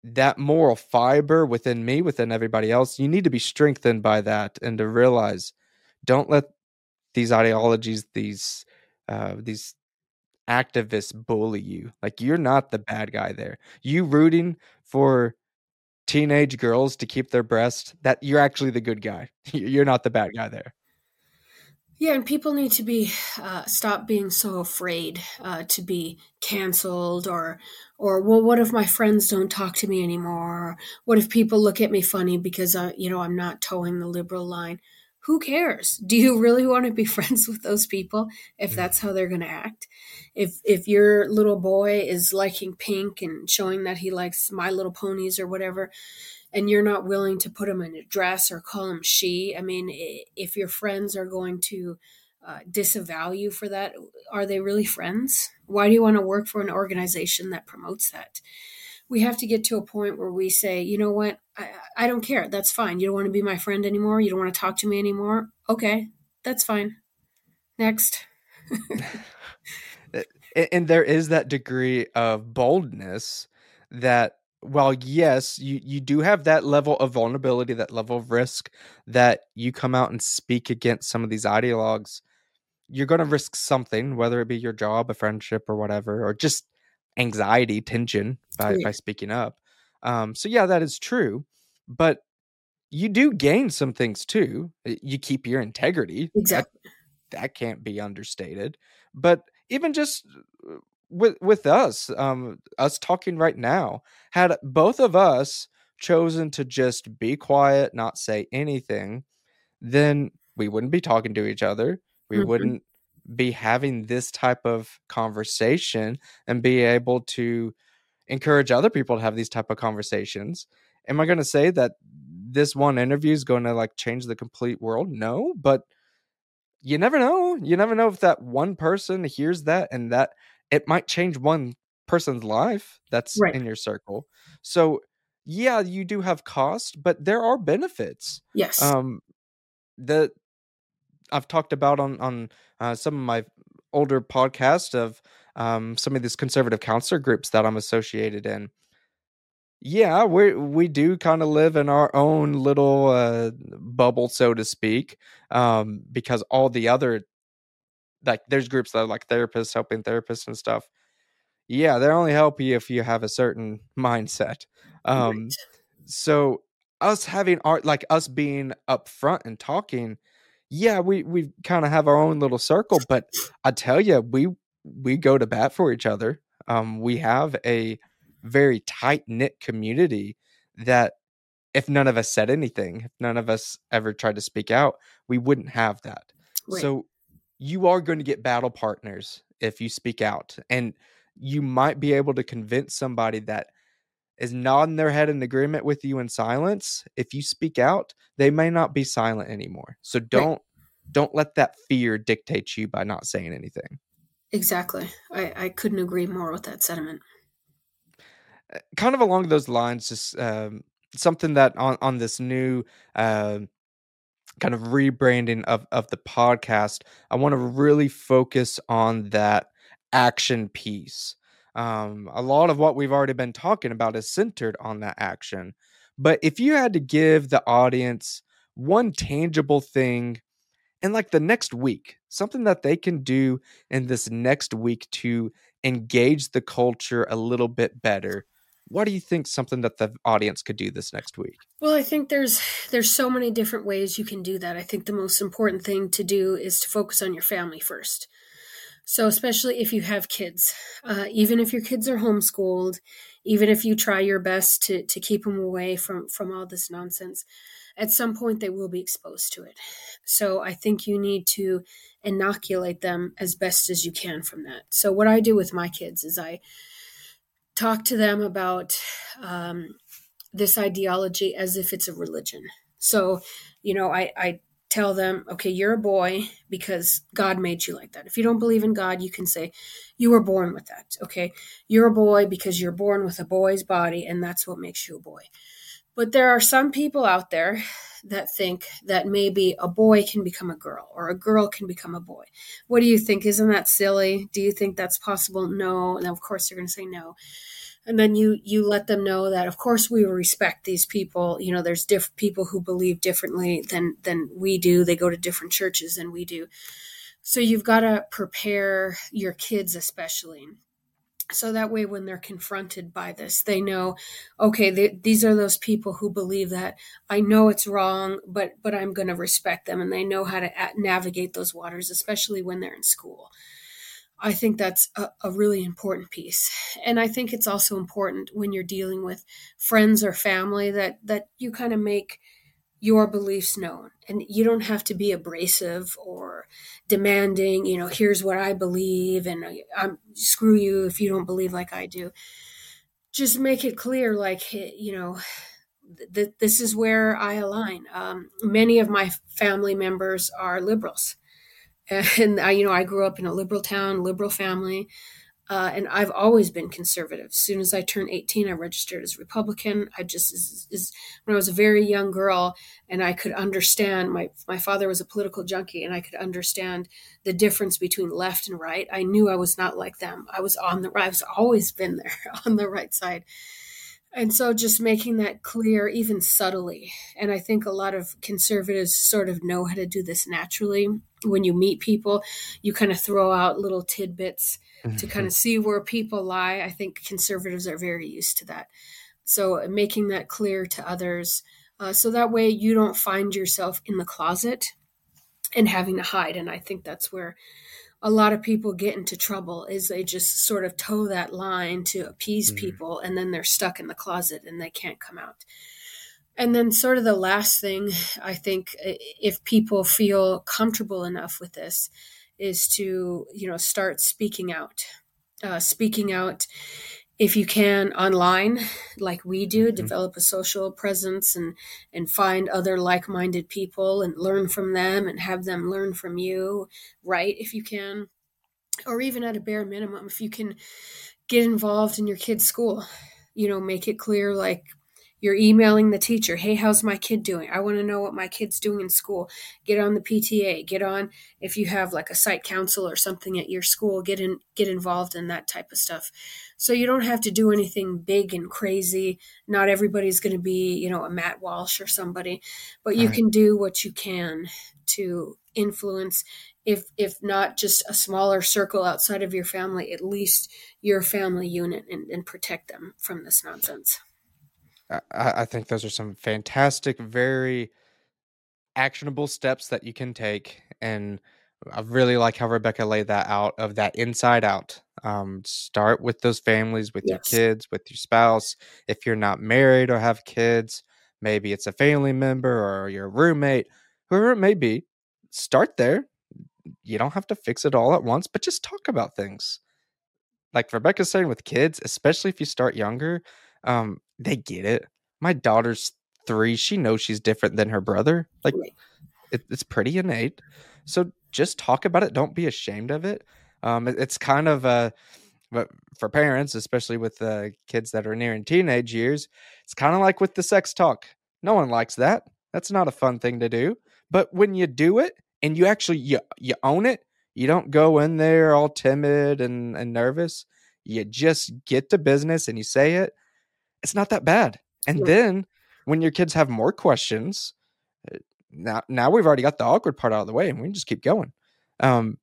that moral fiber within me within everybody else you need to be strengthened by that and to realize don't let these ideologies these uh these activists bully you like you're not the bad guy there you rooting for teenage girls to keep their breast that you're actually the good guy <laughs> you're not the bad guy there Yeah, and people need to be uh, stop being so afraid uh, to be canceled, or or well, what if my friends don't talk to me anymore? Or what if people look at me funny because uh, you know I'm not toeing the liberal line? Who cares? Do you really want to be <laughs> friends with those people if that's how they're going to act? If if your little boy is liking pink and showing that he likes My Little Ponies or whatever, and you're not willing to put him in a dress or call him she, I mean, if your friends are going to uh, disavow you for that, are they really friends? Why do you want to work for an organization that promotes that? We have to get to a point where we say, you know what, I, I don't care. That's fine. You don't want to be my friend anymore. You don't want to talk to me anymore. Okay, that's fine. Next. <laughs> and there is that degree of boldness that while yes you you do have that level of vulnerability that level of risk that you come out and speak against some of these ideologues you're going to risk something whether it be your job a friendship or whatever or just anxiety tension by, by speaking up um so yeah that is true but you do gain some things too you keep your integrity That- Exactly. that can't be understated but even just uh, with with us um us talking right now had both of us chosen to just be quiet not say anything then we wouldn't be talking to each other we Mhm. wouldn't be having this type of conversation and be able to encourage other people to have these type of conversations am i going to say that this one interview is going to like change the complete world no but you never know. You never know if that one person hears that and that it might change one person's life that's Right. in your circle. So, yeah, you do have cost, but there are benefits. Yes. Um the I've talked about on on uh, some of my older podcasts of um some of these conservative counselor groups that I'm associated in. Yeah, we we do kind of live in our own little uh, bubble, so to speak, um, because all the other like there's groups that are like therapists helping therapists and stuff. Yeah, they only help you if you have a certain mindset. Um, Right. so us having art like us being upfront and talking yeah we we kind of have our own little circle but i tell you we we go to bat for each other um we have a very tight knit community that if none of us said anything if none of us ever tried to speak out we wouldn't have that Right. so you are going to get battle partners if you speak out and you might be able to convince somebody that is nodding their head in agreement with you in silence, if you speak out, they may not be silent anymore. So don't right. don't let that fear dictate you by not saying anything. Exactly. I, I couldn't agree more with that sentiment. Uh, kind of along those lines, just um, something that on on this new uh, kind of rebranding of of the podcast, I want to really focus on that action piece. Um, a lot of what we've already been talking about is centered on that action. But if you had to give the audience one tangible thing in like the next week, something that they can do in this next week to engage the culture a little bit better, what do you think something that the audience could do this next week? Well i think there's there's so many different ways you can do that. I think the most important thing to do is to focus on your family first so especially if you have kids uh, even if your kids are homeschooled even if you try your best to to keep them away from from all this nonsense at some point they will be exposed to it so i think you need to inoculate them as best as you can from that so what i do with my kids is i talk to them about um, this ideology as if it's a religion. So, you know, I, I tell them, okay, you're a boy because God made you like that. If you don't believe in God, you can say, you were born with that. Okay. You're a boy because you're born with a boy's body, and that's what makes you a boy. But there are some people out there that think that maybe a boy can become a girl or a girl can become a boy. What do you think? Isn't that silly? Do you think that's possible? No. And of course, they're going to say no and then you you let them know that of course we respect these people. You know there's different people who believe differently than than we do. They go to different churches than we do. So you've got to prepare your kids especially so that way when they're confronted by this they know okay they, these are those people who believe that i know it's wrong but but i'm going to respect them and they know how to navigate those waters especially when they're in school I think that's a, a, really important piece. And I think it's also important when you're dealing with friends or family that that you kind of make your beliefs known. And you don't have to be abrasive or demanding, you know, here's what I believe and I, am screw you if you don't believe like I do. Just make it clear like you know, th- this is where I align. Um, many of my family members are liberals and I, you know, I grew up in a liberal town, liberal family, uh, and I've always been conservative. As soon as I turned 18, I registered as Republican. I just, is, is, when I was a very young girl, and I could understand, my, my father was a political junkie, and I could understand the difference between left and right. I knew I was not like them. I was on the, I've always been there <laughs> on the right side. And so just making that clear, even subtly. And I think a lot of conservatives sort of know how to do this naturally. When you meet people, you kind of throw out little tidbits mm-hmm. to kind of see where people lie. I think conservatives are very used to that. So making that clear to others. Uh, so that way you don't find yourself in the closet and having to hide. And I think that's where a lot of people get into trouble is they just sort of toe that line to appease mm-hmm. people and then they're stuck in the closet and they can't come out. And then, sort of, the last thing I think, if people feel comfortable enough with this, is to, you know, start speaking out. Uh, speaking out if you can online like we do mm-hmm. develop a social presence and and find other like-minded people and learn from them and have them learn from you right if you can or even at a bare minimum if you can get involved in your kid's school you know make it clear like you're emailing the teacher, hey, how's my kid doing? I want to know what my kid's doing in school. Get on the PTA. Get on if you have like a site council or something at your school. Get in, get involved in that type of stuff. So you don't have to do anything big and crazy. Not everybody's going to be, you know, a Matt Walsh or somebody, but you right. can do what you can to influence if if not just a smaller circle outside of your family at least your family unit and, and protect them from this nonsense I, I think those are some fantastic, very actionable steps that you can take. And I really like how Rebecca laid that out of that inside out. Um, start with those families, with yes. your kids, with your spouse. If you're not married or have kids, maybe it's a family member or your roommate, whoever it may be, start there. You don't have to fix it all at once, but just talk about things. Like Rebecca's saying with kids, especially if you start younger, um, they get it. My daughter's three. She knows she's different than her brother. Like it, it's pretty innate. So just talk about it. Don't be ashamed of it. Um, it- it's kind of uh, but for parents, especially with uh, kids that are nearing teenage years, it's kind of like with the sex talk. No one likes that. That's not a fun thing to do. But when you do it and you actually you you own it, you don't go in there all timid and, and nervous. You just get to business and you say it. It's not that bad. And Right. then when your kids have more questions, uh, now now we've already got the awkward part out of the way and we can just keep going. Um,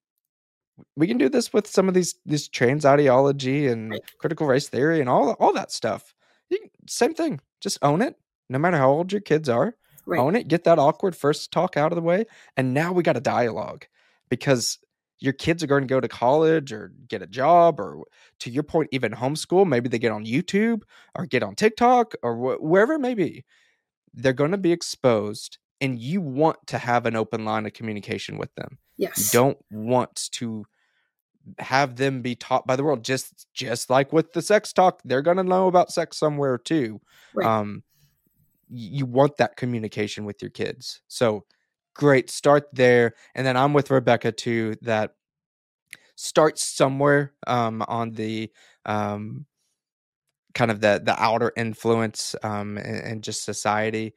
we can do this with some of these these trans ideology and Right. critical race theory and all all that stuff. You can- same thing. Just own it, no matter how old your kids are. Right. Own it. Get that awkward first talk out of the way, and now we got a dialogue because your kids are going to go to college or get a job or to your point even homeschool maybe they get on youtube or get on tiktok or wh- wherever it may be they're going to be exposed and you want to have an open line of communication with them you Yes. don't want to have them be taught by the world just just like with the sex talk they're going to know about sex somewhere too Right. um you want that communication with your kids so great start there and then i'm with rebecca too that start somewhere um on the um kind of the the outer influence um and, and just society.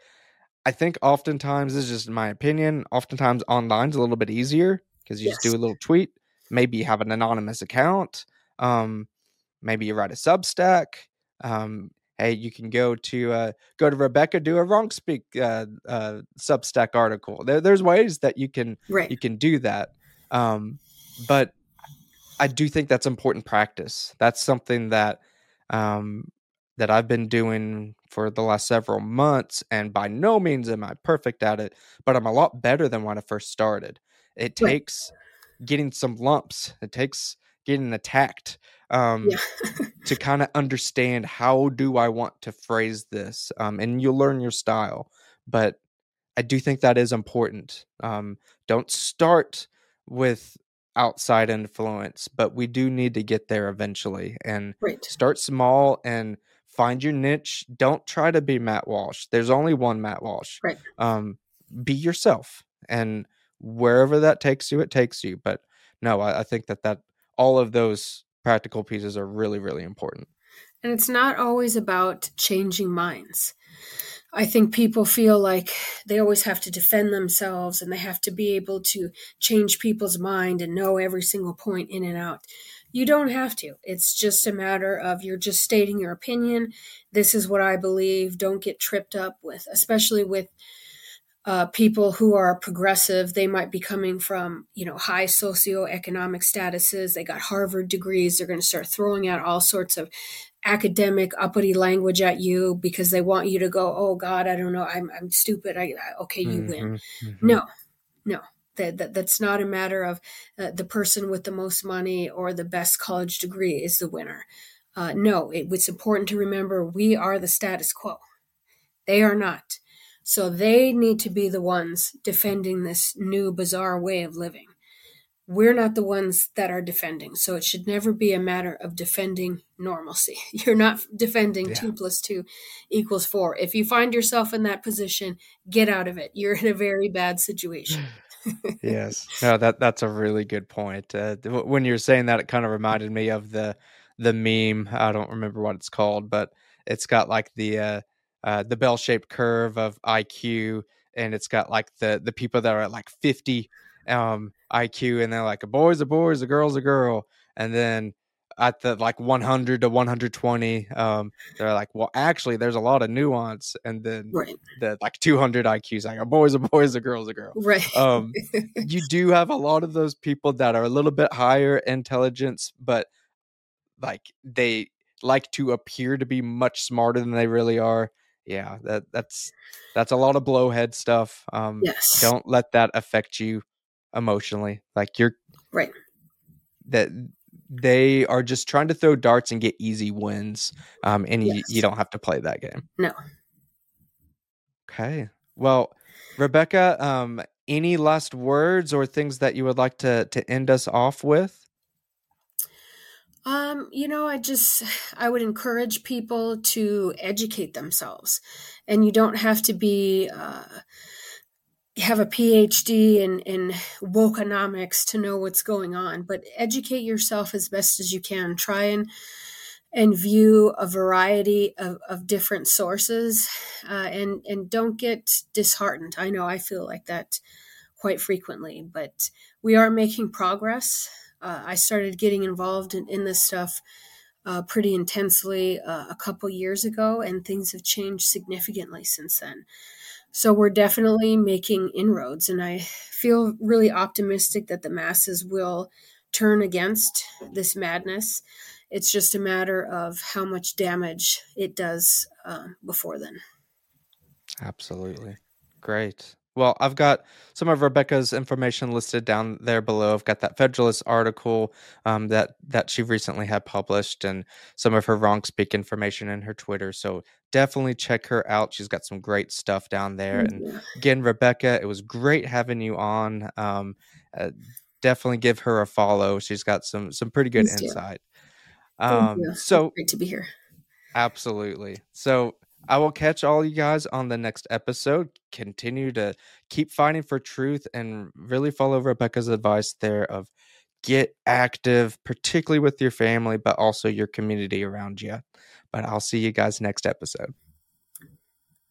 I think oftentimes this is just my opinion oftentimes online's a little bit easier because you just do a little tweet maybe you have an anonymous account um maybe you write a substack um hey you can go to uh go to rebecca do a wrong speak uh, uh substack article there, there's ways that you can Right. you can do that um but i do think that's important practice that's something that um that i've been doing for the last several months and by no means am i perfect at it but i'm a lot better than when i first started it Right. takes getting some lumps it takes getting attacked um Yeah. to kind of understand how do I want to phrase this, um, and you'll learn your style. But I do think that is important. Um, don't start with outside influence, but we do need to get there eventually. And Right. start small and find your niche. Don't try to be Matt Walsh. There's only one Matt Walsh. Right. Um, be yourself, and wherever that takes you, it takes you. But no, I, I think that that all of those practical pieces are really, really important. And it's not always about changing minds. I think people feel like they always have to defend themselves and they have to be able to change people's mind and know every single point in and out. You don't have to. It's just a matter of you're just stating your opinion. This is what I believe. Don't get tripped up with, especially with uh, people who are progressive. They might be coming from, you know, high socioeconomic statuses. They got Harvard degrees. They're going to start throwing out all sorts of academic uppity language at you because they want you to go, oh God, I don't know, I'm I'm stupid. I, I okay, you win. Mhm, mhm. No, no, that, that that's not a matter of uh, the person with the most money or the best college degree is the winner. Uh, no, it, it's important to remember we are the status quo. They are not. So they need to be the ones defending this new bizarre way of living. We're not the ones that are defending. So it should never be a matter of defending normalcy. <laughs> You're not defending Yeah. two plus two equals four. If you find yourself in that position, get out of it. You're in a very bad situation. <laughs> <laughs> yes no that that's a really good point uh, when you're saying that it kind of reminded me of the the meme i don't remember what it's called but it's got like the uh, uh the bell-shaped curve of iq and it's got like the the people that are at like 50 um iq and they're like a boy's a boy's a girl's a girl and then at the like 100 to 120 um they're like well actually there's a lot of nuance and then Right. the like 200 iq's like a boy's a boy's a girl's a girl Right. um you do have a lot of those people that are a little bit higher intelligence but like they like to appear to be much smarter than they really are yeah that that's that's a lot of blowhead stuff um yes. don't let that affect you emotionally like you're Right. that they are just trying to throw darts and get easy wins um and you, you don't have to play that game No. Okay. Well, Rebecca, um, any last words or things that you would like to to end us off with? Um, you know, I just <sighs> I would encourage people to educate themselves, and you don't have to be uh, have a PhD in in wokeonomics to know what's going on, but educate yourself as best as you can. Try and and view a variety of, of different sources, uh, and and don't get disheartened. I know I feel like that quite frequently, but we are making progress uh, I started getting involved in, in this stuff uh, pretty intensely uh, a couple years ago, and things have changed significantly since then. So we're definitely making inroads, and I feel really optimistic that the masses will turn against this madness. It's just a matter of how much damage it does uh, before then. Absolutely. Great. Well, I've got some of Rebecca's information listed down there below. I've got that Federalist article um, that that she recently had published, and some of her wrong speak information in her Twitter. So definitely check her out. She's got some great stuff down there. And again, Rebecca, it was great having you on. Um, uh, definitely give her a follow. She's got some some pretty good Thanks insight. Um, so great to be here. Absolutely. So I will catch all you guys on the next episode. Continue to keep fighting for truth and really follow Rebecca's advice there of get active, particularly with your family, but also your community around you. But I'll see you guys next episode.